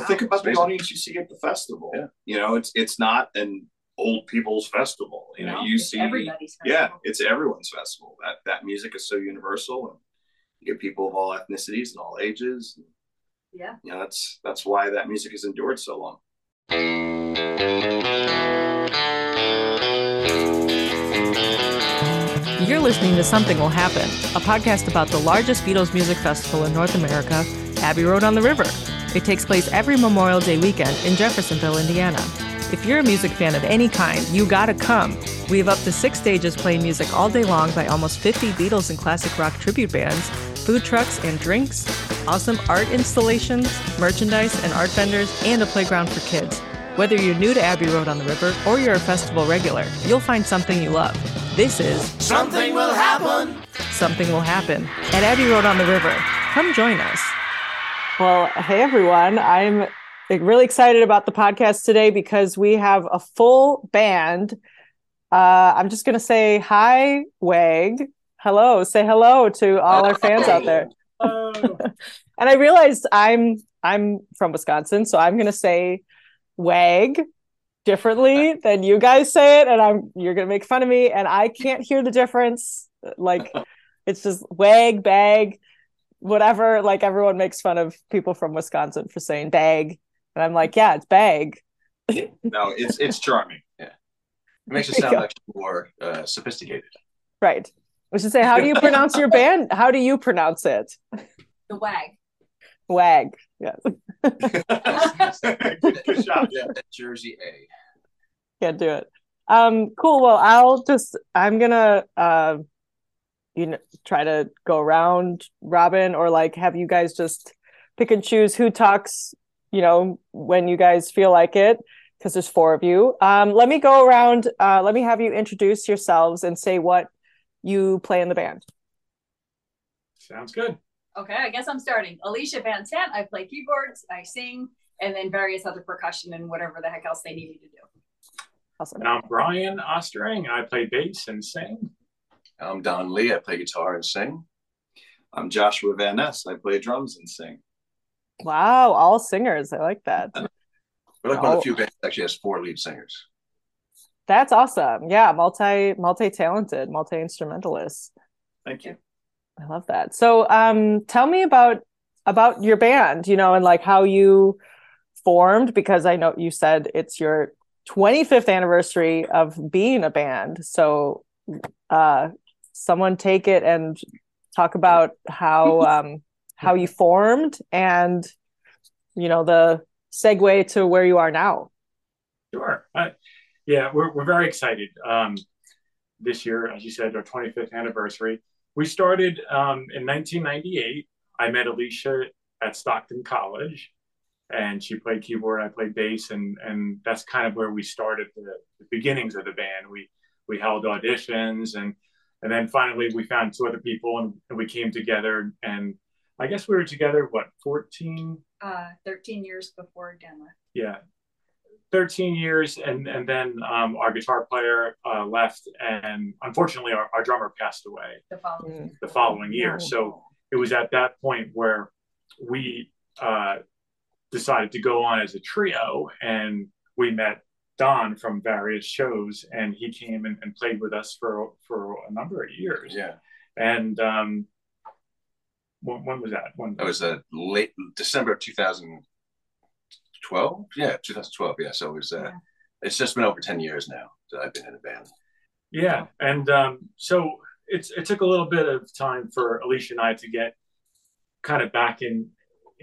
Well, think about the audience you see at the festival. Yeah. You know, it's it's not an old people's festival. You know, No, you see everybody's Yeah, it's everyone's festival. That that music is so universal and you get people of all ethnicities and all ages. Yeah. You know, that's that's why that music has endured so long. You're listening to Something Will Happen, a podcast about the largest Beatles music festival in North America, Abbey Road on the River. It takes place every Memorial Day weekend in Jeffersonville, Indiana. If you're a music fan of any kind, you gotta come. We have up to six stages playing music all day long by almost 50 Beatles and classic rock tribute bands, food trucks and drinks, awesome art installations, merchandise and art vendors, and a playground for kids. Whether you're new to Abbey Road on the River or you're a festival regular, you'll find something you love. This is Something will happen. Something Will Happen at Abbey Road on the River. Come join us. Well, hey everyone. I'm really excited about the podcast today because we have a full band. Uh, I'm just going to say hi, Wag. Hello. Say hello to all our fans out there. and I realized I'm I'm from Wisconsin, so I'm going to say Wag differently than you guys say it and I'm you're going to make fun of me and I can't hear the difference like it's just wag bag whatever like everyone makes fun of people from Wisconsin for saying bag and I'm like yeah it's bag No, it's it's charming. Yeah. It makes it sound like more uh, sophisticated. right I should say how do you pronounce your band how do you pronounce it The wag. wag yeah Good job. Yeah, Jersey A. can't do it um cool well I'll just I'm gonna uh you know try to go around Robin or like have you guys just pick and choose who talks you know when you guys feel like it because there's four of you um let me go around uh let me have you introduce yourselves and say what you play in the band Sounds good. Okay, I guess I'm starting. Alicia Van Sant. I play keyboards, I sing, and then various other percussion and whatever the heck else they need me to do. awesome And I'm Brian Ostering. I play bass and sing. I'm Don Lee. I play guitar and sing. I'm Joshua Van Ness. I play drums and sing. wow all singers I like that We're like one of Oh. the few bands that actually has four lead singers. that's awesome yeah multi multi talented multi instrumentalists Thank you. I love that. So um tell me about about your band, you know, and like how you formed because I know you said it's your 25th anniversary of being a band. So uh someone take it and talk about how um how you formed and you know the segue to where you are now. Sure. Uh, yeah, we're, we're very excited. Um, this year, as you said, our 25th anniversary. We started um, in 1998. I met Alicia at Stockton College, and she played keyboard. I played bass, and and that's kind of where we started the, the beginnings of the band. We we held auditions, and and then finally we found two other people, and, and we came together. And I guess we were together what 14 Uh, 13 years before Dan left. yeah 13 years and and then um, our guitar player uh, left and unfortunately our, our drummer passed away The following. the following year Oh. so it was at that point where we uh, decided to go on as a trio and we met don from various shows and he came and, and played with us for for a number of years Yeah. and um when, when was that when That was a late December of 2012. Yeah, 2012. Yeah. So it was, uh, Yeah. it's just been over 10 years now that I've been in the band. Yeah, and um, so it's it took a little bit of time for Alicia and I to get kind of back in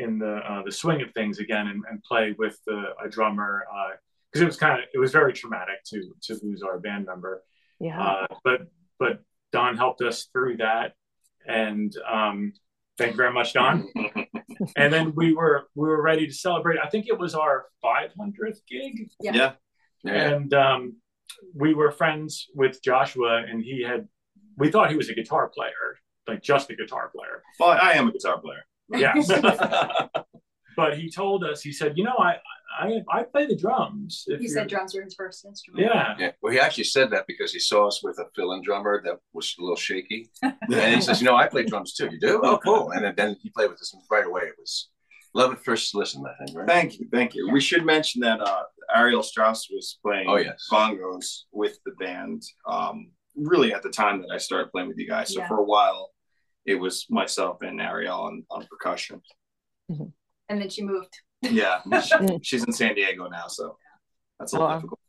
in the uh, the swing of things again and, and play with the, a drummer because it was kind of it was very traumatic to to lose our band member. Yeah. Uh, but but Don helped us through that, and um, thank you very much, Don. and then we were we were ready to celebrate. I think it was our 500th gig Yeah. Yeah. Yeah. and um, we were friends with Joshua, and he had we thought he was a guitar player, like just a guitar player. Well, I am a guitar player. Yeah, but he told us he said, you know, I I I play the drums. If He you're-" said drums were his first instrument. yeah, Yeah. Well, he actually said that because he saw us with a fill-in drummer that was a little shaky, and he says, "You know, I play drums too. You do? Oh, cool!" And then, then he played with us, right away it was Love at first listen, I think, right? Thank you, thank you. We should mention that uh, Ariel Strauss was playing Oh, yes. bongos with the band. Um, really, at the time that I started playing with you guys, so Yeah. for a while, it was myself and Ariel on, on percussion. And then she moved. Yeah, she- she's in San Diego now, so that's a little wow. difficult.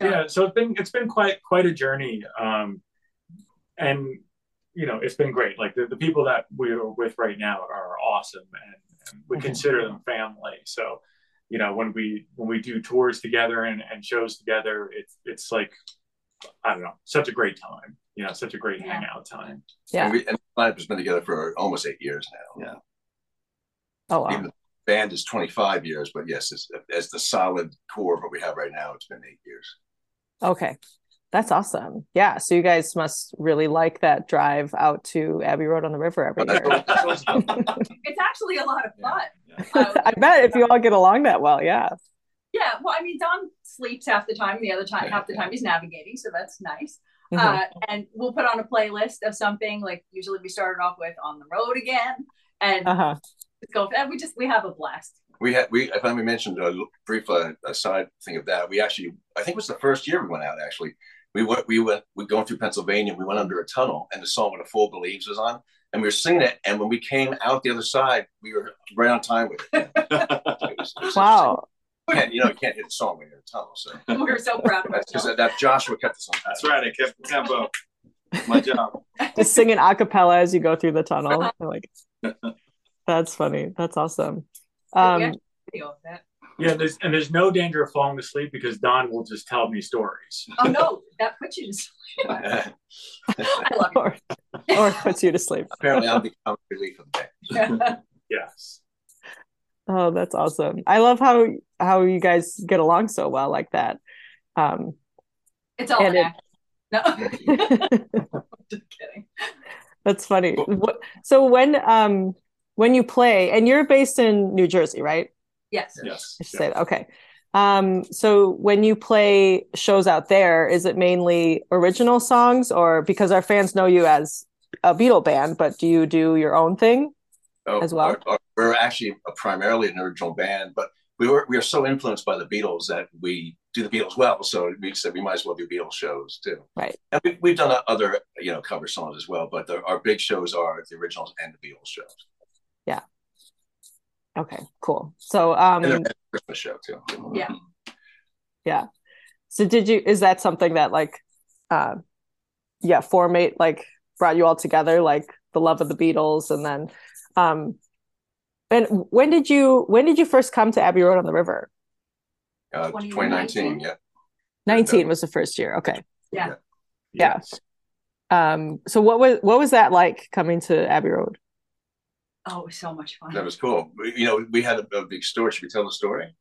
yeah so it's been it's been quite quite a journey um and you know it's been great like the, the people that we're with right now are awesome and, and we Mhm. consider them family so you know when we when we do tours together and, and shows together it's it's like i don't know such a great time you know such a great Yeah. hangout time Yeah. And, we, and the lineup has been together for almost eight years now. Yeah. Oh wow. Even the band is 25 years, but yes, as, as the solid core of what we have right now, it's been eight years. Okay. That's awesome. Yeah. So you guys must really like that drive out to Abbey Road on the River every year. that's always- that's always fun. It's actually a lot of fun. Yeah. Uh, I bet if you all get along that well, yeah. Yeah, well, I mean, Don sleeps half the time, the other time, half the time he's navigating, so that's nice. Mhm. Uh, and we'll put on a playlist of something like usually we started off with "On the Road Again," and uh-huh. Just go. And we just we have a blast. we had we if I may mention a brief uh, aside thing of that we actually I think it was the first year we went out actually we went we went we going through Pennsylvania we went under a tunnel and the song What a Fool Believes" was on and we were singing it and when we came out the other side we were right on time with it. It was- it was Wow. And you know you can't hit a song when you're in a tunnel so we were so proud of that's because ourselves. that, that Joshua kept us on Time. That's right. I kept the tempo. My job. Just singing a cappella as you go through the tunnel. Like that's funny. That's awesome. Yeah, Um have video of that. yeah there's and there's no danger of falling asleep because don will just tell me stories Oh no, that puts you to sleep. I love or, or puts you to sleep. Apparently I'm the comic relief of the day. yes Oh, that's awesome. I love how how you guys get along so well like that. Um it's all And an it- act. No, just kidding. that's funny. What, so when um when you play and you're based in New Jersey, right? Yes. yes I should say that. Okay. Um, so when you play shows out there, is it mainly original songs or because our fans know you as a Beatle band, but do you do your own thing? Oh, As well? our- our- we're actually a primarily an original band, but we were we are so influenced by the Beatles that we do the Beatles well. So we said we might as well do Beatles shows too. Right. And we, we've done other you know cover songs as well, but the, our big shows are the originals and the Beatles shows, Okay, cool. So um and the show too. Yeah. so did you is that something that like uh yeah, formate like brought you all together, like the love of the Beatles and then um and when did you when did you first come to Abbey Road on the River? Uh, 2019, yeah. 19 was the first year. Okay. Yeah. yes Um so what was what was that like coming to Abbey Road? Oh, it was so much fun. That was cool. We, you know, we had a, a big story. Should we tell the story?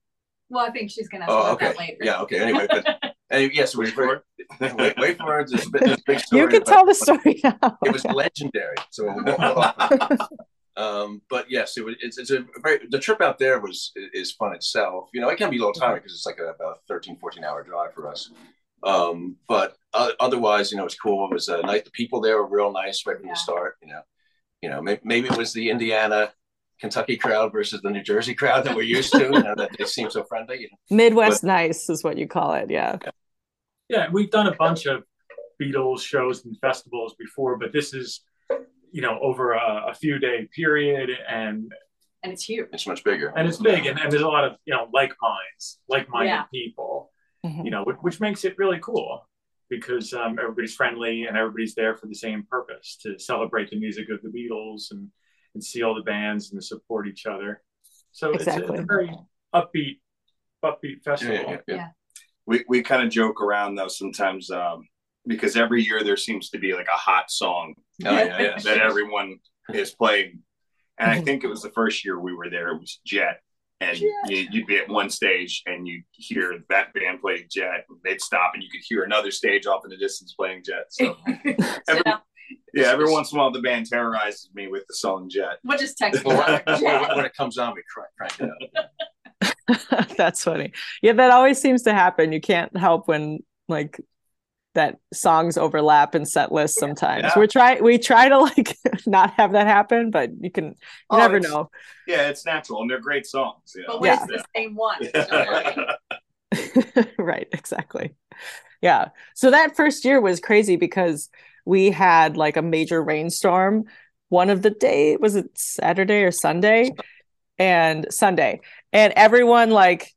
Well, I think she's gonna Oh, about okay. that later. Yeah, okay. Anyway, but and yes, we Wait for it. wait, wait for it. There's a bit- there's a big story. You can tell the story now. it was legendary. So, um, but yes, it was. It's, it's a very. The trip out there was is fun itself. You know, it can be a little tiring because it's like a, about a 13, 14 hour drive for us. Um, but uh, otherwise, you know, it's cool. It was uh, nice. The people there were real nice right from Yeah. the start. You know, you know, maybe, maybe it was the Indiana. Kentucky crowd versus the New Jersey crowd that we're used to. You know, that they seem so friendly. You know. Midwest nice is what you call it. Yeah. Yeah, we've done a bunch of Beatles shows and festivals before, but this is, you know, over a, a few day period, and And it's huge. It's much bigger. and it's big, and, and there's a lot of you know like minds, like minded Yeah. people, Mhm. you know, which, which makes it really cool because um, everybody's friendly and everybody's there for the same purpose to celebrate the music of the Beatles and and see all the bands and to support each other. So it's, a, Exactly. it's a very upbeat, upbeat festival. yeah, yeah, yeah. Yeah. we we kind of joke around though sometimes um, because every year there seems to be like a hot song Oh, yeah, yeah. that everyone is playing. And I Mhm. think it was the first year we were there, it was Jet. And you, you'd be at one stage and you'd hear that band playing Jet, and they'd stop and you could hear another stage off in the distance playing Jet. So, every, now, yeah, every once in a while the band terrorizes me with the song Jet. we'll just text each Well, other. when, when it comes on, we crank, crank it up. That's funny. Yeah, that always seems to happen. You can't help when like that songs overlap in set lists sometimes. Yeah. We're try we try to like not have that happen, but you can you Oh, never know. Yeah, it's natural, and they're great songs. You know? But when Yeah. it's the same one. it's right, exactly. Yeah. So that first year was crazy because we had like a major rainstorm. One of the day was it Saturday or Sunday? And Sunday. And everyone like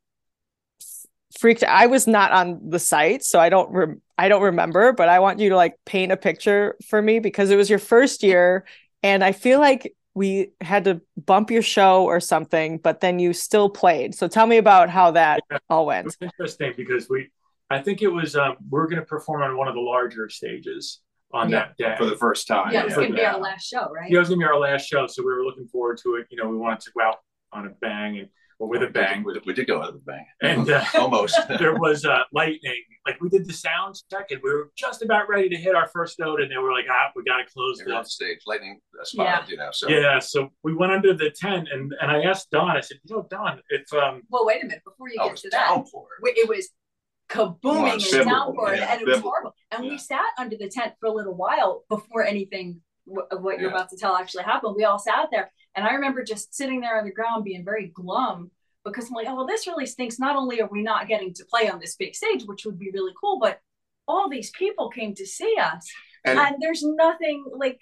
freaked I was not on the site, so I don't rem- I don't remember, but I want you to like paint a picture for me because it was your first year and I feel like we had to bump your show or something, but then you still played. So tell me about how that all It went. was interesting because we, I think it was, um, we are going to perform on one of the larger stages on Yeah. that day. for the first time. yeah, it's Yeah. gonna be our last show, right? Yeah, it was going to be our last show. So we were looking forward to it. You know, we wanted to go out on a bang and, or with a bang. We, we did go out with a bang. And uh, Almost. there was uh, lightning. Like we did the sound check and we were just about ready to hit our first note. And they were like, ah, we got to close You're the stage, lightning uh, spotted, you know. So Yeah, so we went under the tent, and and I asked Don. I said, "You know, Don, if um, Well, wait a minute before you I get was to that. downpour. we- It was kabooming and biblical, downpouring, yeah, and it was horrible. And yeah. we sat under the tent for a little while before anything w- of what you're Yeah. about to tell actually happened. We all sat there, and I remember just sitting there on the ground being very glum because I'm like, oh well, this really stinks. Not only are we not getting to play on this big stage, which would be really cool, but all these people came to see us, And- and, there's nothing like.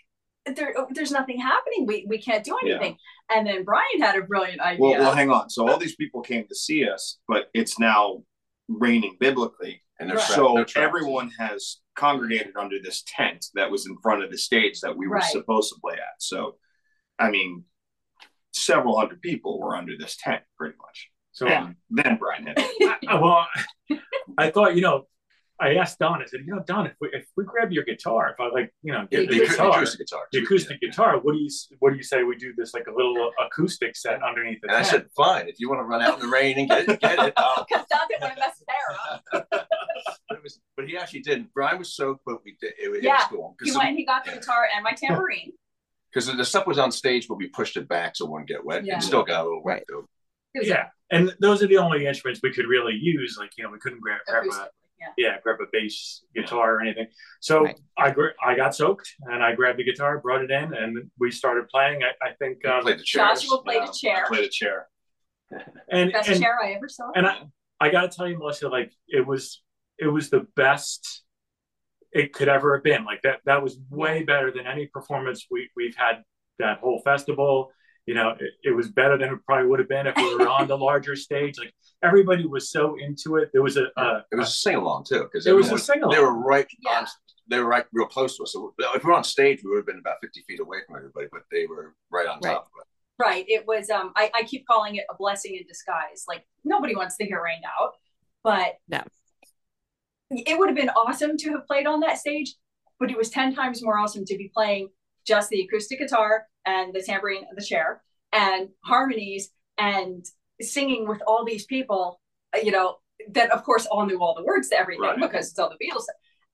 There, oh, there's nothing happening. We we can't do Yeah. anything. And then Brian had a brilliant idea. Well, well, hang on. So all these people came to see us, but it's now raining biblically. And no Right. so no travel. everyone has congregated under this tent that was in front of the stage that we were Right. supposed to play at. So, I mean, several hundred people were under this tent, pretty much. so And then Brian had. I, I- well, I thought you know, I asked Don. I said, you know, Don, if we if we grab your guitar, if I like, you know, Yeah, get the, the guitar, acoustic guitar. the acoustic guitar, what do you what do you say we do this like a little acoustic set underneath the And I said, fine, if you want to run out in the rain and get it, get it. Because Don didn't want to mess his up. but, it was, but he actually didn't. Brian was soaked, but we did. It, it Yeah, was cool He went and he got the guitar and my tambourine. because the stuff was on stage, but we pushed it back so it wouldn't get wet. Yeah. It still got a little wet Right. though. Yeah, and those are the only instruments we could really use. Like you know, we couldn't grab, grab a acoustic, yeah. yeah, grab a bass guitar or anything. So Right. I gr- I got soaked and I grabbed the guitar, brought it in, and we started playing. I, I think um, played the chairs. Joshua played Yeah, a chair. I played a chair. and Best and, chair I ever saw. and I I gotta tell you, Melissa, like it was it was the best it could ever have been. Like that that was way better than any performance we we've had that whole festival. You know, it, it was better than it probably would have been if we were on the larger stage. Like everybody was so into it. There was a, a It was a sing along too because It was a sing-along. They were right Yeah. on. They were right real close to us. So if we were on stage, we would have been about fifty feet away from everybody, but they were right on Right. top of it. right. It was um I, I keep calling it a blessing in disguise. Like nobody wants to hear rained out, but No. it would have been awesome to have played on that stage, but it was 10 times more awesome to be playing just the acoustic guitar and the tambourine and the chair and harmonies and singing with all these people, you know, that of course all knew all the words to everything Right. because it's all the Beatles.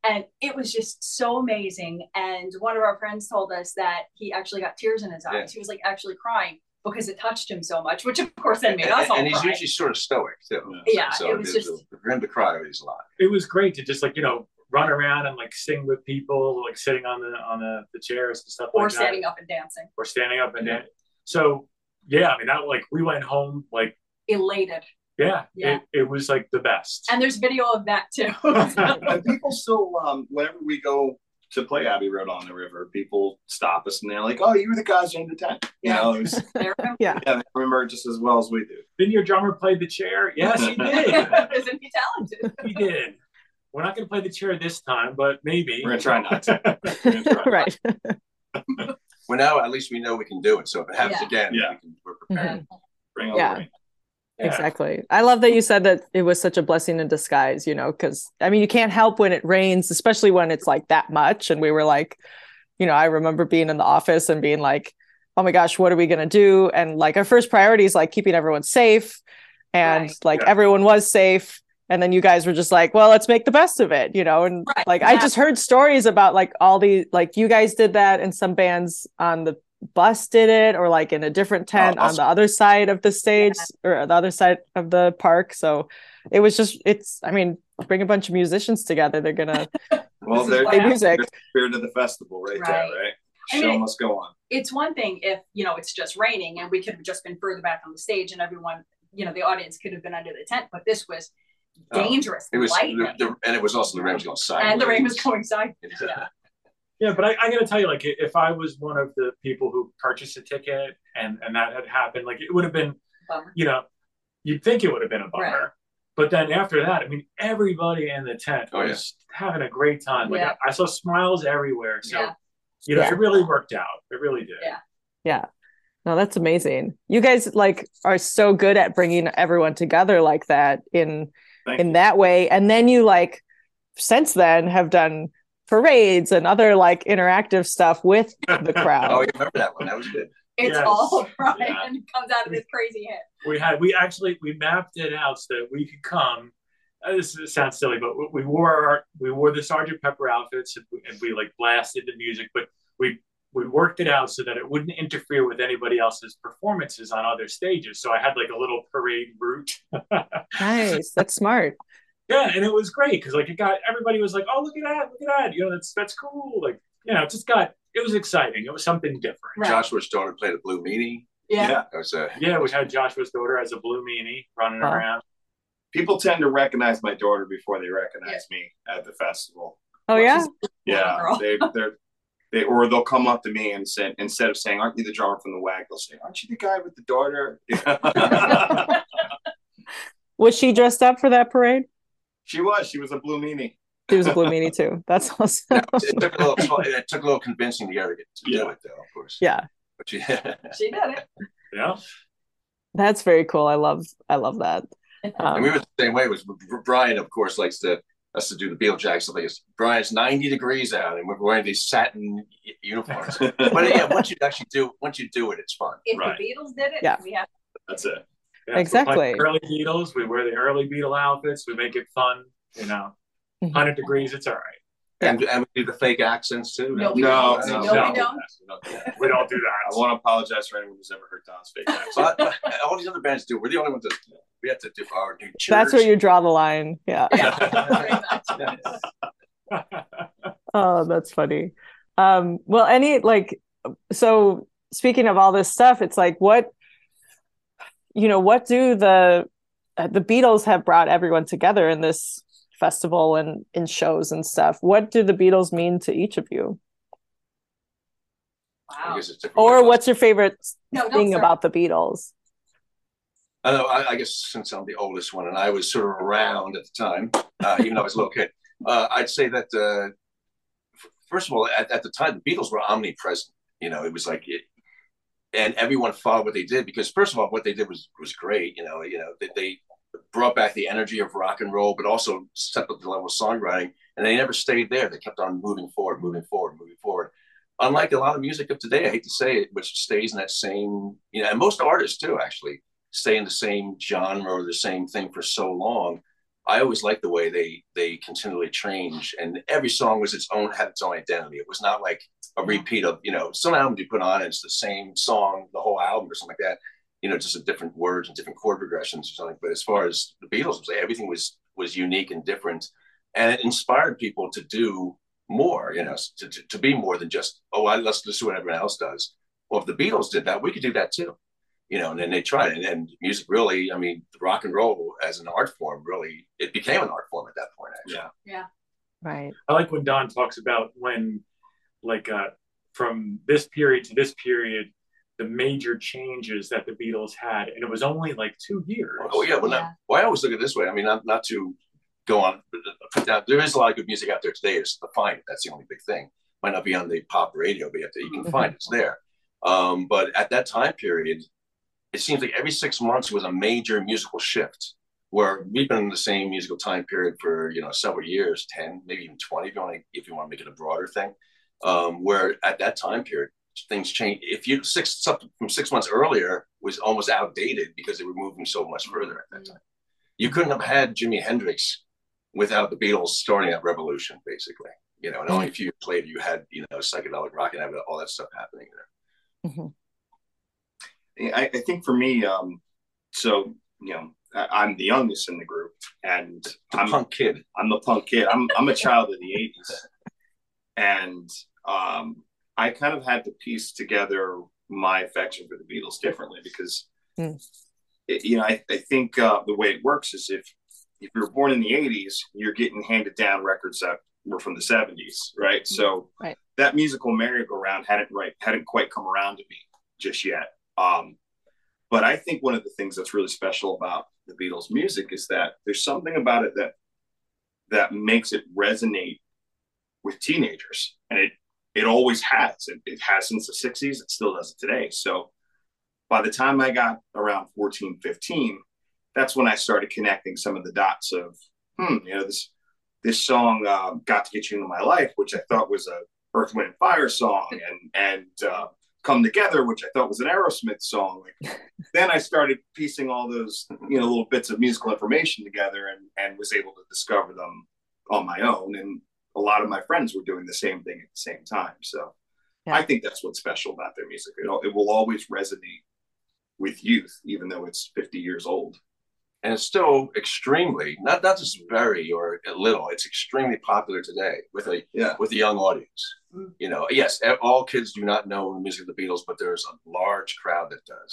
And it was just so amazing. And one of our friends told us that he actually got tears in his eyes. Yeah. He was like actually crying because it touched him so much, which of course then And, made us all and he's cry. usually sort of stoic too. Yeah, so it was just- a, for him to cry is a lot. it was great to just like you know run around and like sing with people, like sitting on the on the, the chairs and stuff or like standing that, up and dancing, or standing up and dan- so yeah, I mean that like we went home like elated. yeah, Yeah. It, it was like the best. And there's video of that too. And people still, um, whenever we go to play Abbey Road on the River, people stop us and they're like, "Oh, you were the guys in the tent." You Yeah. know, it was, There we go. Yeah. yeah, they remember just as well as we do. Didn't your drummer play the chair? Yes, he did. Isn't he talented? he did. We're not going to play the chair this time, but maybe We're gonna try not to. We're try. right. Well, now at least we know we can do it. So if it happens Yeah. again, Yeah. we can, we're prepared. Mm-hmm. Bring Yeah. rain. Yeah. Exactly. I love that you said that it was such a blessing in disguise, you know, because I mean, you can't help when it rains, especially when it's like that much. And we were like, you know, I remember being in the office and being like, oh my gosh, what are we going to do? And like our first priority is like keeping everyone safe. And Right. like Yeah. everyone was safe. And then you guys were just like, well, let's make the best of it, you know? And Right. like I just heard stories about like all the, like you guys did that and some bands on the bus did it or like in a different oh, tent on the other side of the stage or the other side of the park so it was just it's i mean bring a bunch of musicians together they're gonna Well, they're Play music. There's the spirit of the festival right, Right. there, right? I Show mean, must go on. it's one thing if you know it's just raining and we could have just been further back on the stage and everyone you know the audience could have been under the tent but this was Oh, dangerous It was, the, the, and it was also the rain was going sideways. and the rain was going side Yeah. Yeah, but I, I got to tell you, like, if I was one of the people who purchased a ticket and and that had happened, like, it would have been, bummer you know, you'd think it would have been a bummer. Right. But then after that, I mean, everybody in the tent Oh, yeah. was having a great time. Like, Yeah. I, I saw smiles everywhere. So, Yeah. you know, Yeah. it really worked out. It really did. Yeah. Yeah. No, that's amazing. You guys like are so good at bringing everyone together like that in Thank in you. that way and then you like since then have done parades and other like interactive stuff with the crowd. Oh, crowd. you remember that one? That was good. it's Yes. all right Yeah. and it comes out of this crazy hit we had we actually we mapped it out so that we could come uh, this sounds silly but we- we wore our we wore the sergeant pepper outfits and we, and we like blasted the music but we we worked it out so that it wouldn't interfere with anybody else's performances on other stages so i had like a little parade route Nice. That's smart. yeah and it was great because like it got everybody was like oh look at that look at that you know that's that's cool like you know it just got it was exciting it was something different Right. Joshua's daughter played a blue meanie. yeah, Yeah. Was uh, yeah we had joshua's daughter as a blue meanie running Wow. around People tend to recognize my daughter before they recognize me at the festival. Oh yeah. Yeah, they they're they or they'll come up to me and say instead of saying, "Aren't you the drummer from the WAG?" They'll say, "Aren't you the guy with the daughter?" Was she dressed up for that parade? she was. She was a blue meanie. She was a blue meanie too. That's awesome. it took a little it took a little convincing to get her to do it though, of course. yeah. But she, she did it yeah That's very cool. I love I love that. and Um, we were the same way. It was Brian, of course, likes to us to do the Beal Jack stuff. Like it's Brian's ninety degrees out, and we're wearing these satin uniforms. but yeah, once you actually do, once you do it, it's fun. if Right. the beatles did it Yeah. we have That's it. Yeah, Exactly. playing early Beatles. We wear the early Beatle outfits. We make it fun. You know, Mhm. 100 degrees. It's all right. And, and we do the fake accents too. No, we No, don't. no, no, no. we don't We don't do I want to apologize for anyone who's ever heard Don's fake accent. But, but all these other bands do. We're the only ones that we have to do our new church. that's where you draw the line. Yeah. yeah Oh, that's funny. Um, well, any like so speaking of all this stuff, it's like what you know, what do the the Beatles have brought everyone together in this festival and in shows and stuff. What do the Beatles mean to each of you? Wow guess it's different Or what's your favorite no thing start. about the Beatles? I know. I, I guess since I'm the oldest one, and I was sort of around at the time, uh, even though I was a little kid, uh, I'd say that uh, f- first of all, at, at the time, the Beatles were omnipresent. You know, it was like it, and everyone followed what they did because first of all, what they did was was great. You know, you know they, they brought back the energy of rock and roll, but also stepped up the level of songwriting. And they never stayed there. They kept on moving forward, moving forward, moving forward. Unlike a lot of music of today, I hate to say it, which stays in that same, you know, and most artists too, actually stay in the same genre or the same thing for so long. I always liked the way they they continually change, and every song was its own had its own identity. It was not like a repeat of you know some album you put on and it's the same song the whole album or something like that. You know, just a different words and different chord progressions or something. But as far as the Beatles, everything was was unique and different, and it inspired people to do more. You know, to to, to be more than just oh, I, let's just do what everyone else does. Well, if the Beatles did that, we could do that too you know, and then they tried and, And music really, I mean, rock and roll as an art form really, it became an art form at that point, actually. Yeah. Right. I like when Don talks about when, like, uh, from this period to this period, the major changes that the Beatles had, and it was only like two years. Oh, yeah. Well, Yeah. Not, well, I always look at it this way. I mean, not, not to go on, but put down, there is a lot of good music out there today. It's to find it. That's the only big thing. Might not be on the pop radio, but you, have to, you can find it. It's there. Um, but at that time period, it seems like every six months was a major musical shift where we've been in the same musical time period for you know several years 10 maybe even 20 if you want to if you want to make it a broader thing um, where at that time period things change. If you six something from six months earlier was almost outdated because they were moving so much further at that time. You couldn't have had jimi hendrix without the beatles starting that revolution basically. You know and only a few years later you had you know psychedelic rock and all that stuff happening there. Mhm. I, I think for me, um, so you know, I, I'm the youngest in the group, and the I'm punk kid. I'm the punk kid. I'm I'm a child of the '80s, and um, I kind of had to piece together my affection for the Beatles differently because, Mm. it, you know, I, I think uh, the way it works is if if you're born in the '80s, you're getting handed down records that were from the '70s, right? So Right. that musical merry-go-round hadn't right hadn't quite come around to me just yet. Um, but I think one of the things that's really special about the Beatles music is that there's something about it that that makes it resonate with teenagers, and it it always has. It, it has since the 60s. It still does it today. So by the time I got around 14, 15, that's when I started connecting some of the dots of, hmm, you know, this this song uh, "Got to Get You Into My Life," which I thought was a Earth, Wind, and Fire song, and and uh, "Come Together," which I thought was an Aerosmith song. Like, then I started piecing all those, you know, little bits of musical information together, and and was able to discover them on my own. And a lot of my friends were doing the same thing at the same time. So Yeah. I think that's what's special about their music. It, it will always resonate with youth, even though it's 50 years old. and it's still extremely not not just very or a little. It's extremely popular today with a Yeah. with a young audience. Mm. You know, yes, all kids do not know the music of the Beatles, but there's a large crowd that does,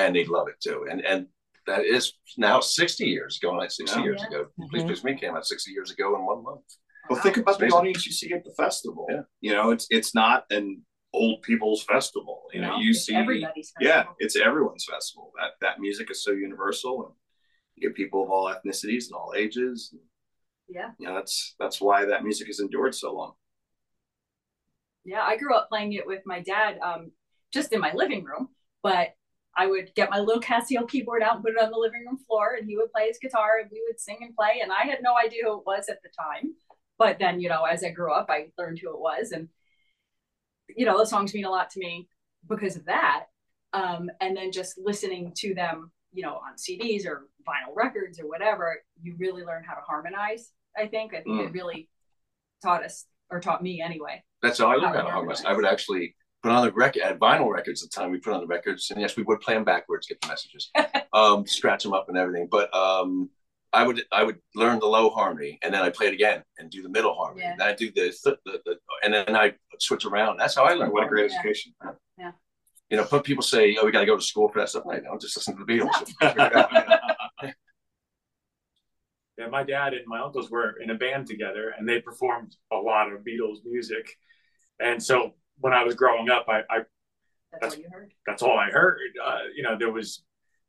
and they love it too. And and that is now 60 years ago, like 60 Yeah. years Yeah. ago. Please Mhm. Please Me came out 60 years ago in one month. Well, think about the audience you see at the festival. Yeah. You know, it's it's not an old people's festival. You know, No, you see everybody's Yeah, it's everyone's festival. That that music is so universal and you get people of all ethnicities and all ages. Yeah. You know, that's that's why that music has endured so long. Yeah, I grew up playing it with my dad, um, just in my living room. But I would get my little Casio keyboard out and put it on the living room floor, and he would play his guitar, and we would sing and play. And I had no idea who it was at the time. But then, you know, as I grew up, I learned who it was, and you know, the songs mean a lot to me because of that. Um, and then just listening to them, you know, on CDs or vinyl records or whatever, you really learn how to harmonize. I think. I think it really taught us, or taught me anyway. That's how I learned How to harmonize. I would actually put on the record at vinyl records at the time we put on the records, and yes, we would play them backwards, get the messages, um, scratch them up and everything. But um, I would I would learn the low harmony, and then I play it again and do the middle harmony. Yeah. Then I do the, the, the and then I switch around. That's how I learned. What a great Yeah. education. You know, but people say, "Oh, we got to go to school for that stuff." Like, no, just listen to the Beatles. Yeah, my dad and my uncles were in a band together, and they performed a lot of Beatles music. And so when I was growing up, I, I That's all you heard. that's all I heard. Uh, you know, there was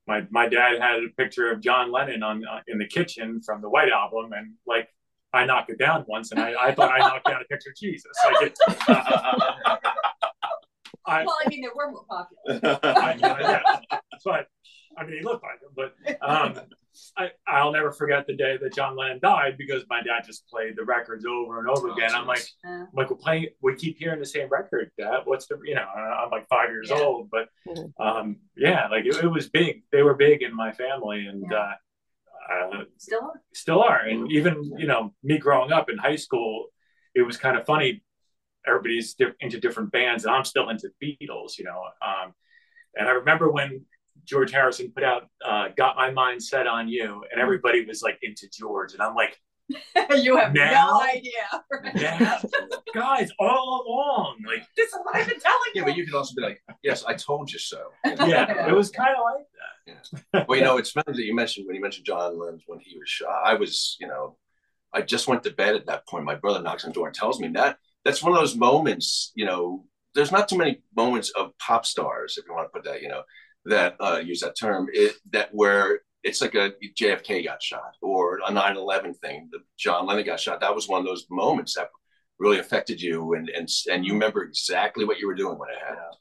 my my dad had a picture of John Lennon on uh, in the kitchen from the White Album, and like I knocked it down once, and I, I thought I knocked down a picture of Jesus. Like it, I, Well, I mean, they were more popular. I, yeah, but I mean, he looked like him. But um, I, I'll never forget the day that John Lennon died because my dad just played the records over and over Oh, again. I'm like, Uh, I'm like, we're playing, we keep hearing the same record. Dad, what's the, you know, I'm like five years Yeah. old, but Mhm. um, yeah, like it, it was big. They were big in my family, and Yeah. uh, uh, still are. still are. And even you know, me growing up in high school, it was kind of funny. Everybody's into different bands, and I'm still into Beatles. You know, um, and I remember when George Harrison put out uh, "Got My Mind Set on You," and everybody was like into George, and I'm like, you have Now? no idea. yeah, guys, all along, like, this is what I've been telling you. yeah, but you could also be like, "Yes, I told you so." yeah, it was kind of like that. well, you know, it's funny that you mentioned when you mentioned John Lennon when he was shot. I was, you know, I just went to bed at that point. My brother knocks on the door and tells me that. That's one of those moments, you know. There's not too many moments of pop stars, if you want to put that, you know, that uh, use that term, it, that where it's like a JFK got shot or a 9/11 thing. that John Lennon got shot. That was one of those moments that really affected you, and and and you remember exactly what you were doing when it happened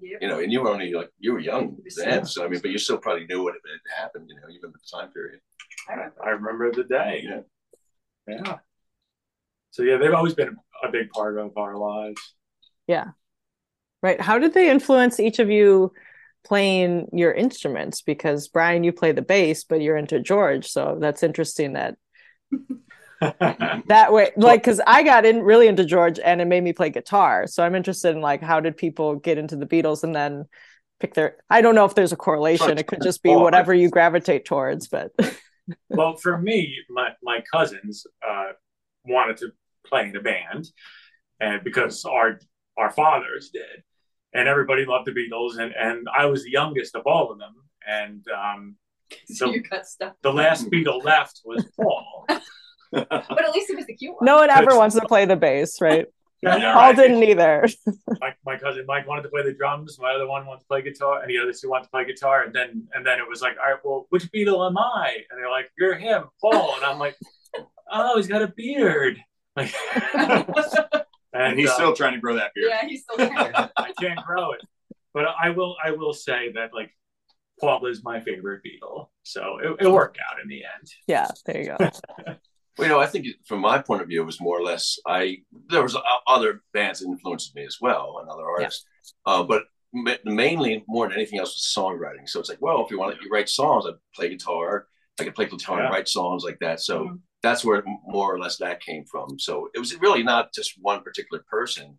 Yep. you know, and you were only like you were young then, so I mean, but you still probably knew what had happened, you know, even at the time period. I remember. I remember the day. Yeah. Yeah. So yeah, they've always been a big part of our lives. Yeah. Right. How did they influence each of you playing your instruments? Because Brian, you play the bass, but you're into George. So that's interesting that that way, like, because I got in really into George and it made me play guitar. So I'm interested in like, how did people get into the Beatles and then pick their, I don't know if there's a correlation. It could just be whatever you gravitate towards, but well, for me, my, my cousins uh, wanted to play in a band. and because our our fathers did, and everybody loved the Beatles, and and I was the youngest of all of them, and um, So So- you got stuff. the last Beatle left was Paul. But at least it was the cute one. No one ever wants to play the bass, right? Yeah, Paul right. didn't either. my, my cousin Mike wanted to play the drums. My other one wanted to play guitar, and the other two wanted to play guitar. And then and then it was like, all right, well, which Beatle am I? And they're like, you're him, Paul. And I'm like, oh, he's got a beard. Like, and he's uh, still trying to grow that beard. Yeah, he's still there. I can't grow it. But I will I will say that like Paul is my favorite Beatle. So it, it worked out in the end. Yeah, there you go. Well, you know, I think from my point of view, it was more or less. I there was other bands that influenced me as well, and other artists. Uh, but mainly, more than anything else, was songwriting. So it's like, well, if you want to you write songs, I play guitar. I can play guitar Yeah. and write songs like that. So Mhm. That's where more or less that came from. So it was really not just one particular person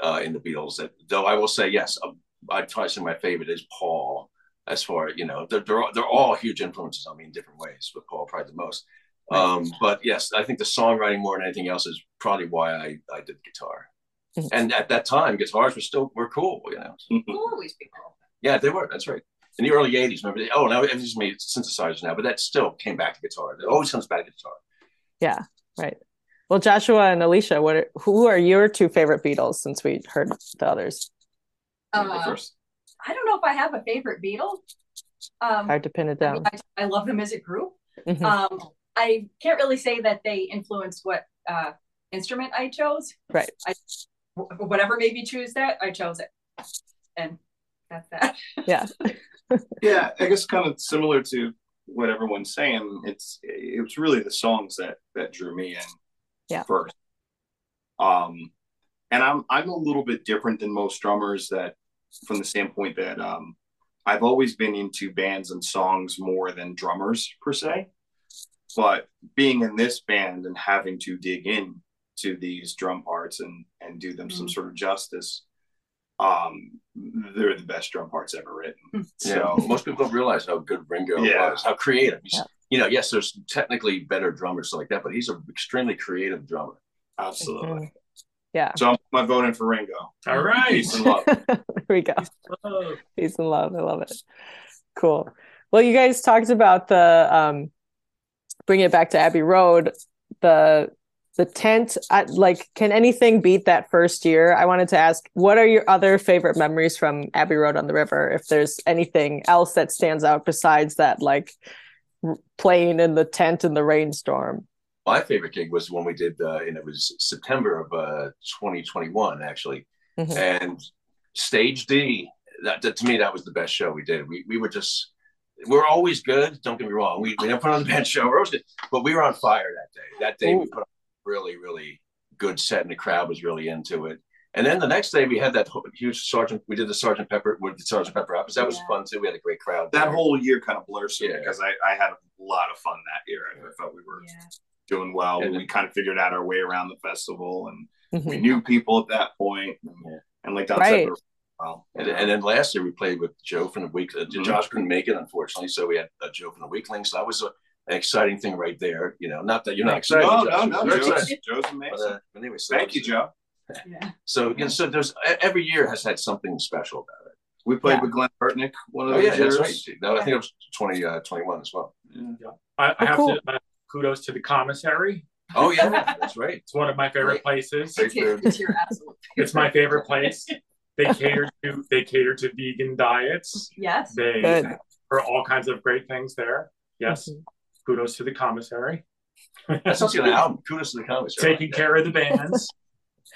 uh, in the Beatles. That though I will say, yes, uh, I'd probably say my favorite is Paul. As far you know, they're they're all, they're all huge influences on me in different ways, but Paul probably the most. Um, but yes, I think the songwriting more than anything else is probably why I, I did guitar. Mhm. And at that time, guitars were still were cool, you know. Always be cool. Yeah, they were. That's right. In the early '80s, remember? They, oh, now everything's made synthesizers now, but that still came back to guitar. It always comes back to guitar. Yeah, right. Well, Joshua and Alicia, what are, who are your two favorite Beatles since we heard the others? You Uh, first. I don't know if I have a favorite Beatle. Um, Hard to pin it I, mean, down. I, I love them as a group. Mhm. Um, I can't really say that they influenced what uh, instrument I chose. Right. I, whatever made me choose that, I chose it, and that's that. Yeah. yeah, I guess kind of similar to what everyone's saying. It's it was really the songs that that drew me in Yeah. first. Um, and I'm I'm a little bit different than most drummers that from the standpoint that um, I've always been into bands and songs more than drummers per se. But being in this band and having to dig in to these drum parts and and do them some Mhm. sort of justice, um, they're the best drum parts ever written. So Yeah, most people don't realize how good Ringo Yeah. was, how creative. He's, Yeah. You know, yes, there's technically better drummers like that, but he's an extremely creative drummer. absolutely. Mhm. Yeah, So I'm, I'm voting for Ringo. All right. Peace and love. there we go. Oh, Peace and love. I love it. Cool. Well, you guys talked about the um bring it back to Abbey Road, the the tent. I, like, can anything beat that first year? I wanted to ask, what are your other favorite memories from Abbey Road on the River? If there's anything else that stands out besides that, like r- playing in the tent in the rainstorm. My favorite gig was when we did, uh, and it was September of uh, 2021, actually. Mhm. And Stage D, that, that to me, that was the best show we did. We, we were just, we're always good. Don't get me wrong. We, we never put on the bad show. We're always good, but we were on fire that day. That day we put on really, really good set, and the crowd was really into it. And then the next day we had that huge Sergeant. We did the Sergeant Pepper with the Sergeant Pepper apples. That was Yeah. fun too. We had a great crowd. That there. whole year kind of blurs me Yeah. because I, I had a lot of fun that year. I thought we were Yeah. doing well. And- we kind of figured out our way around the festival and we knew people at that point. And, Yeah. and like Don Right. said, we well, And, and then last year we played with Joe from the Week. Uh, Mhm. Josh couldn't make it, unfortunately, so we had uh, Joe from the Weeklings. So that was a, an exciting thing right there. You know, not that you're not excited. no, Josh, no, no, you're Joe's, excited. Joe's But, amazing. uh, anyway, so Thank you, Joe. Yeah. So, you know, so there's every year has had something special about it. We played Yeah. with Glen Burtnik one of Oh those yeah, years. that's right. No, I think it was 20, uh, 21 as well. Yeah. I, I Oh, have cool. to uh, kudos to the commissary. Oh yeah, that's right. It's one of my favorite places. Great It's it's your absolute. It's my favorite place. They cater to they cater to vegan diets. Yes. They Good. for all kinds of great things there. Yes, Mhm. Kudos to the commissary. That sounds like an album. Kudos to the comics. Taking care of the bands.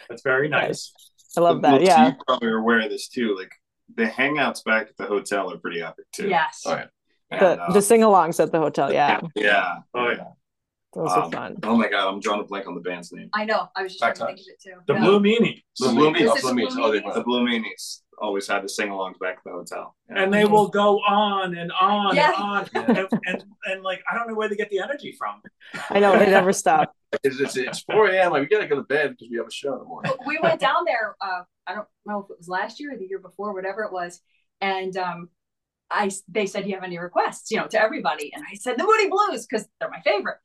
That's very nice. I love Well, that. Yeah. You probably are aware of this too. Like the hangouts back at the hotel are pretty epic too. Yes. Oh, yeah. And, The, uh, the sing-alongs at the hotel. Yeah. yeah. Oh yeah. Those are Um, fun. Oh my god, I'm drawing a blank on the band's name. I know. I was just Back trying to think of it too. The Yeah. Blue Meanie. The Blue Blue Meanies. Meanies. Blue the Meanies. Blue Oh, Meanies? The Blue Meanies always had the sing-alongs back at the hotel. Yeah. And they will go on and on Yeah. and on. And, and and like I don't know where they get the energy from. I know they never stop. It's, it's, it's 4 a.m. Like, we gotta go to bed because we have a show in the morning. we went down there uh i don't know if it was last year or the year before whatever it was and um i they said do you have any requests you know to everybody and i said the moody blues because they're my favorite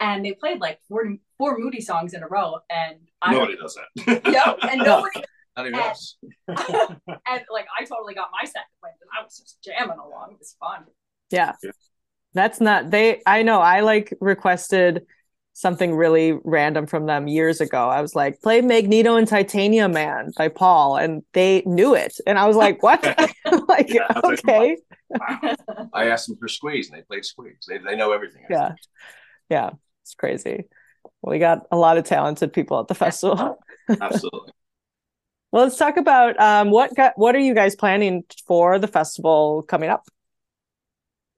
and they played like four four Moody songs in a row, and I Nobody does that. no, and nobody Not even And- us. and like I totally got my second wind, and I was just jamming along. It was fun. Yeah. Yeah. That's not they I know I like requested something really random from them years ago. I was like, play Magneto and Titanium Man by Paul, and they knew it. And I was like, what? like, Yeah, I was like, okay. wow. I asked them for Squeeze, and they played Squeeze. They, they know everything. Yeah. Yeah. It's crazy. We got a lot of talented people at the festival. Absolutely. Well, let's talk about um, what got, what are you guys planning for the festival coming up?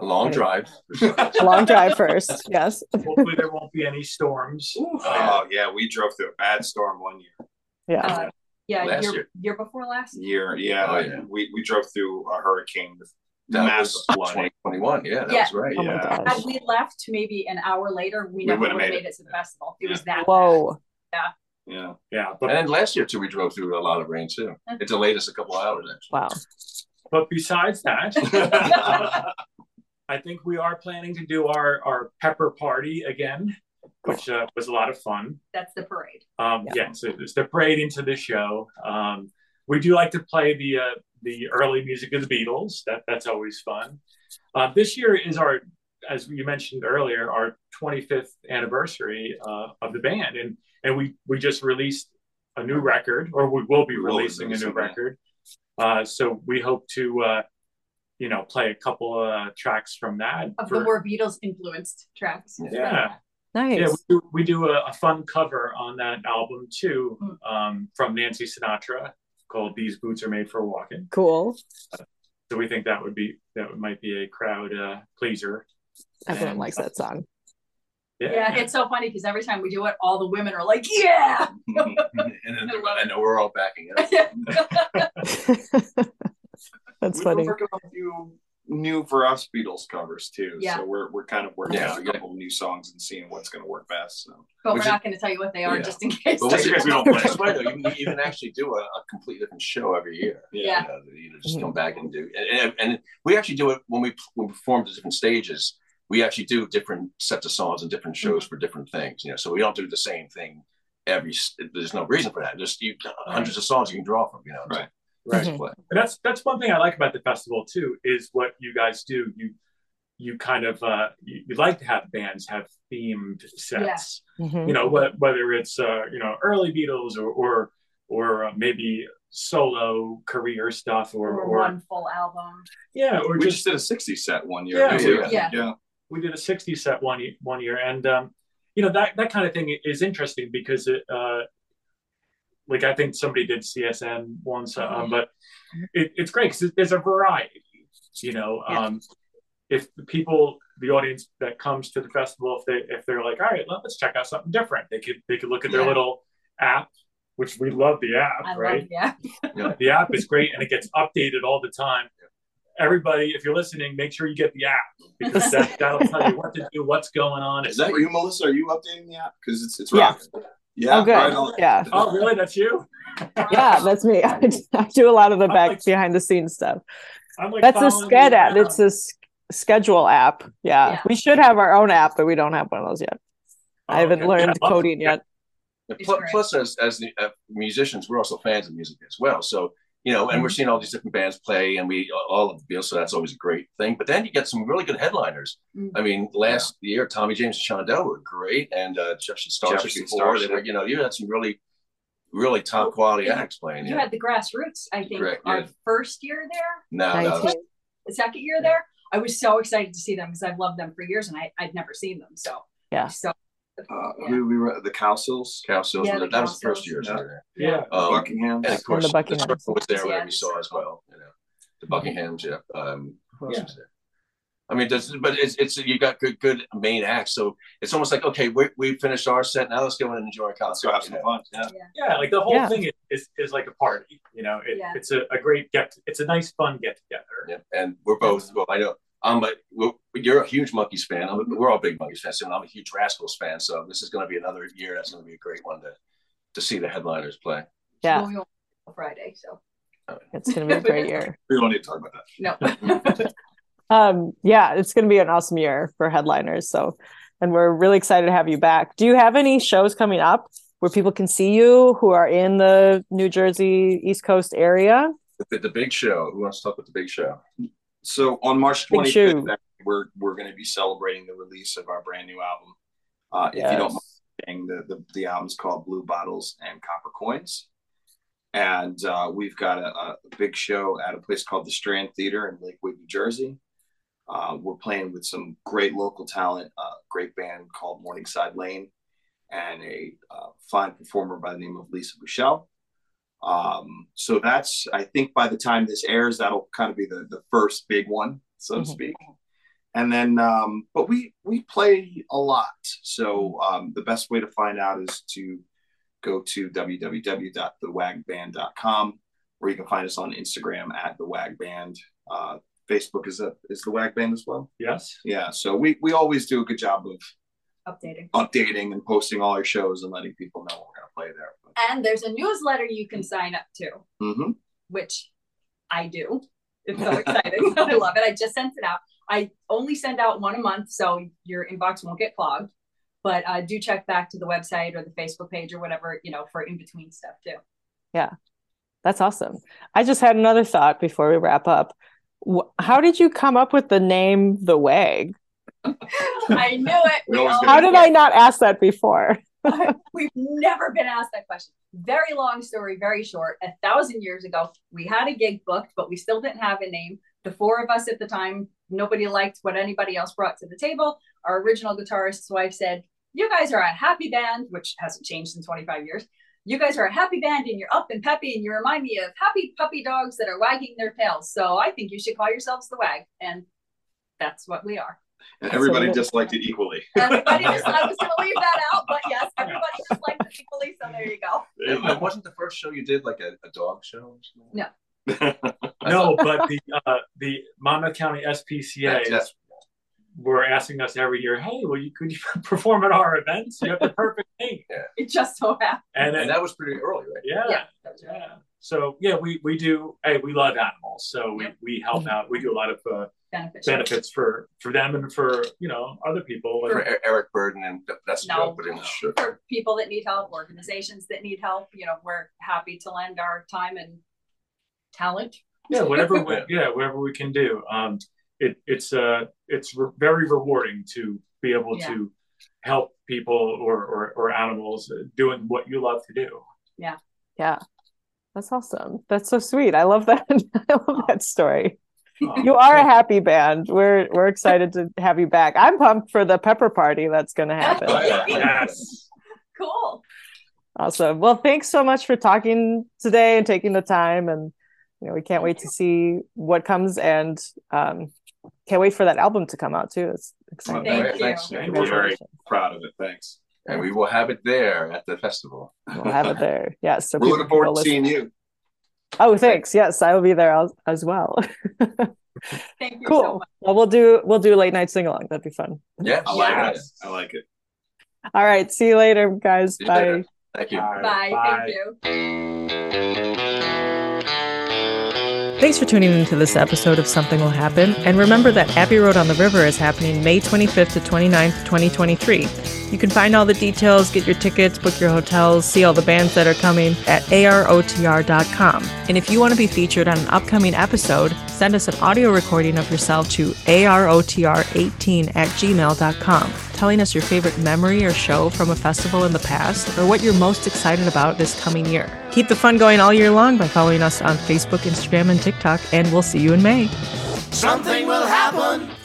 A long drive. A long drive first, yes. Hopefully, there won't be any storms. Oh yeah, we drove through a bad storm one year. Yeah, Uh, yeah, Last year, year. year before last. Year, yeah, Oh, yeah. We we drove through a hurricane with That massive was flooding. 2021. Yeah, that Yeah. was right. Oh my Yeah. gosh. Had we left maybe an hour later, we We never would would've made made it. it to the festival. It was that. Whoa. Yeah, Yeah, Yeah. And then last year too, we drove through a lot of rain too. It delayed us a couple hours actually. Wow. but besides that, I think we are planning to do our our pepper party again, which uh, was a lot of fun. That's the parade. Um, Yeah. yeah. so it's the parade into the show. Um, we do like to play the uh, the early music of the Beatles. That that's always fun. Uh, this year is our, as you mentioned earlier, our 25th anniversary uh, of the band, and and we we just released a new record, or we will be We will releasing a new releasing record. Uh, so we hope to, uh, you know, play a couple of tracks from that. Of for- the more Beatles influenced tracks. Yeah. Nice. yeah, we do, we do a, a fun cover on that album too, Mm. um, from Nancy Sinatra called "These Boots Are Made for Walking." cool. So we think that would be that might be a crowd uh, pleaser. Everyone And, likes that song. Yeah, Yeah, it's so funny because every time we do it, all the women are like, "Yeah!" and, then, and we're all backing it up. That's funny. We've funny. been working on a few new for us Beatles covers too. Yeah. So we're we're kind of working Yeah, out a yeah. couple of new songs and seeing what's going to work best. So but we're Which not going to tell you what they are Yeah. just in case. But what's Just in case we don't what's play. funny though, you, can- you can actually do a, a completely different show every year. Yeah. You know, you know, just come mm-hmm. back and do, and, and, and we actually do it when we when we perform the different stages. We actually do different sets of songs and different shows for different things. You know, so we don't do the same thing every. There's no reason for that. Just you hundreds of songs you can draw from. You know, Right. right. to Mhm. And that's that's one thing I like about the festival too is what you guys do. You you kind of uh, you, you like to have bands have themed sets. Mhm. You know, wh- whether it's uh, you know early Beatles or or or uh, maybe solo career stuff or or or one full album. yeah or we just just did a 60 set one year. Yeah, too. we- yeah. yeah. We did a 60 set one one year and um you know that that kind of thing is interesting because it uh like i think somebody did csn once um, but it, it's great because there's a variety you know Yeah. um if the people the audience that comes to the festival if they if they're like all right let- let's check out something different they could they could look at their Yeah. little app which we love the app I right love, yeah. the app is great and it gets updated all the time. Everybody, if you're listening, make sure you get the app because that, that'll tell you what to do, what's going on. Is that you, Melissa? Are you updating the app? Because it's it's Yeah. rocking. Yeah. Oh, good. right. Yeah. Oh, really? That's you? Yeah, that's me. I, I do a lot of the I'm back like- behind the scenes stuff. I'm like That's a following Sched app. around. It's a s- schedule app. Yeah. Yeah. We should have our own app, but we don't have one of those yet. I Oh, haven't okay. learned Yeah, coding yet. And It's pl- great. plus, as as the, uh, musicians, we're also fans of music as well. So you know, and we're seeing all these different bands play, and we all of the Beatles. So that's always a great thing. But then you get some really good headliners. Mm. I mean, last year, Tommy James and Shondell were great, and uh, Jefferson Starship Jefferson before. They were, you know, you had some really, really top quality Yeah. acts playing. You Yeah. had the Grass Roots, I think, Correct, our yeah. first year there, No, no, Nineteen. the second year there. I was so excited to see them because I've loved them for years and I, I'd never seen them. So Yeah. so Uh, Yeah. we, we were the Cowsills, Cow Sills, Yeah, that the was the first Cow year. Sills. so there. Yeah. Um, Buckingham. and of course, the the, Buckingham. Circle was there, Yeah, where we saw as well. You know, the Buckinghams, yeah. Um, Yeah. I mean, there's, but it's it's you got good good main acts, so it's almost like okay, we we finished our set, now let's go in and enjoy our Let's concert. go have some know? fun. Yeah. Yeah, like the whole Yeah. thing is, is, is like a party. You know, it, Yeah. it's a, a great get. It's a nice, fun get together. Yeah, and we're both. Well, I know I'm a. We're, you're a huge Monkees fan. I'm a, we're all big Monkees fans, and I'm a huge Rascals fan. So this is going to be another year. That's going to be a great one to to see the headliners play. Yeah. well, we won't on Friday. So It's going to be a great year. We don't need to talk about that. no. Um, yeah, it's going to be an awesome year for headliners. So and we're really excited to have you back. Do you have any shows coming up where people can see you who are in the New Jersey East Coast area? The, the big show. Who wants to talk with the big show? So on March Big 25th, we're we're going to be celebrating the release of our brand new album. Uh, If you don't mind saying, the, the the album's called Blue Bottles and Copper Coins, and uh, we've got a, a big show at a place called the Strand Theater in Lakewood, New Jersey. Uh, we're playing with some great local talent, a great band called Morningside Lane, and a uh, fine performer by the name of Lisa Michelle. Um, so that's, I think by the time this airs, that'll kind of be the, the first big one, so to Mhm. speak. And then, um, but we, we play a lot. So um, the best way to find out is to go to www.thewagband.com where you can find us on Instagram at the Wag Band. Uh, Facebook is a, is the Wag Band as well. Yes. Yeah. So we, we always do a good job of Updating. updating and posting all our shows and letting people know we're going to play there. And there's a newsletter you can sign up to, hmm which I do. It's so exciting. I love it. I just sent it out. I only send out one a month, so your inbox won't get clogged. But uh, do check back to the website or the Facebook page or whatever, you know, for in between stuff too. Yeah. That's awesome. I just had another thought before we wrap up. How did you come up with the name The Wag? I knew it. We We always all- get How did I not ask that before? We've never been asked that question. Very long story, very short. A thousand years ago, we had a gig booked, but we still didn't have a name. The four of us at the time, nobody liked what anybody else brought to the table. Our original guitarist's wife said, You guys are a happy band, which hasn't changed in 25 years. You guys are a happy band and you're up and peppy and you remind me of happy puppy dogs that are wagging their tails. So I think you should call yourselves the Wag. And that's what we are. And everybody what it is. disliked it equally. Everybody just, I was going to leave that out, but yes, everybody just liked it equally. So there you go. And- and wasn't the first show you did like a, a dog show? Or something? No. No, but the uh, the Monmouth County SPCA Yes. were asking us every year, "Hey, well, you could you perform at our events? You have the perfect name." It just so happened. And, And then, that was pretty early, right? yeah, Yeah, that was right. yeah. So yeah, we we do. Hey, we love animals, so we Yep. we help out. We do a lot of uh, Beneficial. benefits for for them and for you know other people. For Like, Eric Burdon and that's No. joke, but it was sure. For people that need help, organizations that need help, you know, we're happy to lend our time and talent. yeah, whatever. we, yeah, whatever we can do. Um, it it's uh it's re- very rewarding to be able Yeah. to help people or, or or animals doing what you love to do. Yeah. Yeah. That's awesome. That's so sweet. I love that. I love that story. You are a happy band. We're we're excited to have you back. I'm pumped for the pepper party that's going to happen. yes. Cool. Awesome. Well, thanks so much for talking today and taking the time. And you know, we can't wait to see what comes and um, can't wait for that album to come out too. It's exciting. Thank All right, you. Thanks. Thank We're very proud of it. Thanks. And we will have it there at the festival. We'll have it there. Yes. So We're looking forward to seeing you. Oh, thanks. Yes, I will be there as, as well. Thank you so cool. much. Well, we'll do we'll do a late night sing along. That'd be fun. Yeah, I like Yes. it. I like it. All right. See you later, guys. See Bye. later. Thank you. All right, Bye. Thank you. Thanks for tuning into this episode of Something Will Happen. And remember that Abbey Road on the River is happening May 25th to 29th, 2023. You can find all the details, get your tickets, book your hotels, see all the bands that are coming at arotr.com. And if you want to be featured on an upcoming episode, send us an audio recording of yourself to arotr18 at gmail.com, telling us your favorite memory or show from a festival in the past, or what you're most excited about this coming year. Keep the fun going all year long by following us on Facebook, Instagram, and TikTok, and we'll see you in May. Something will happen.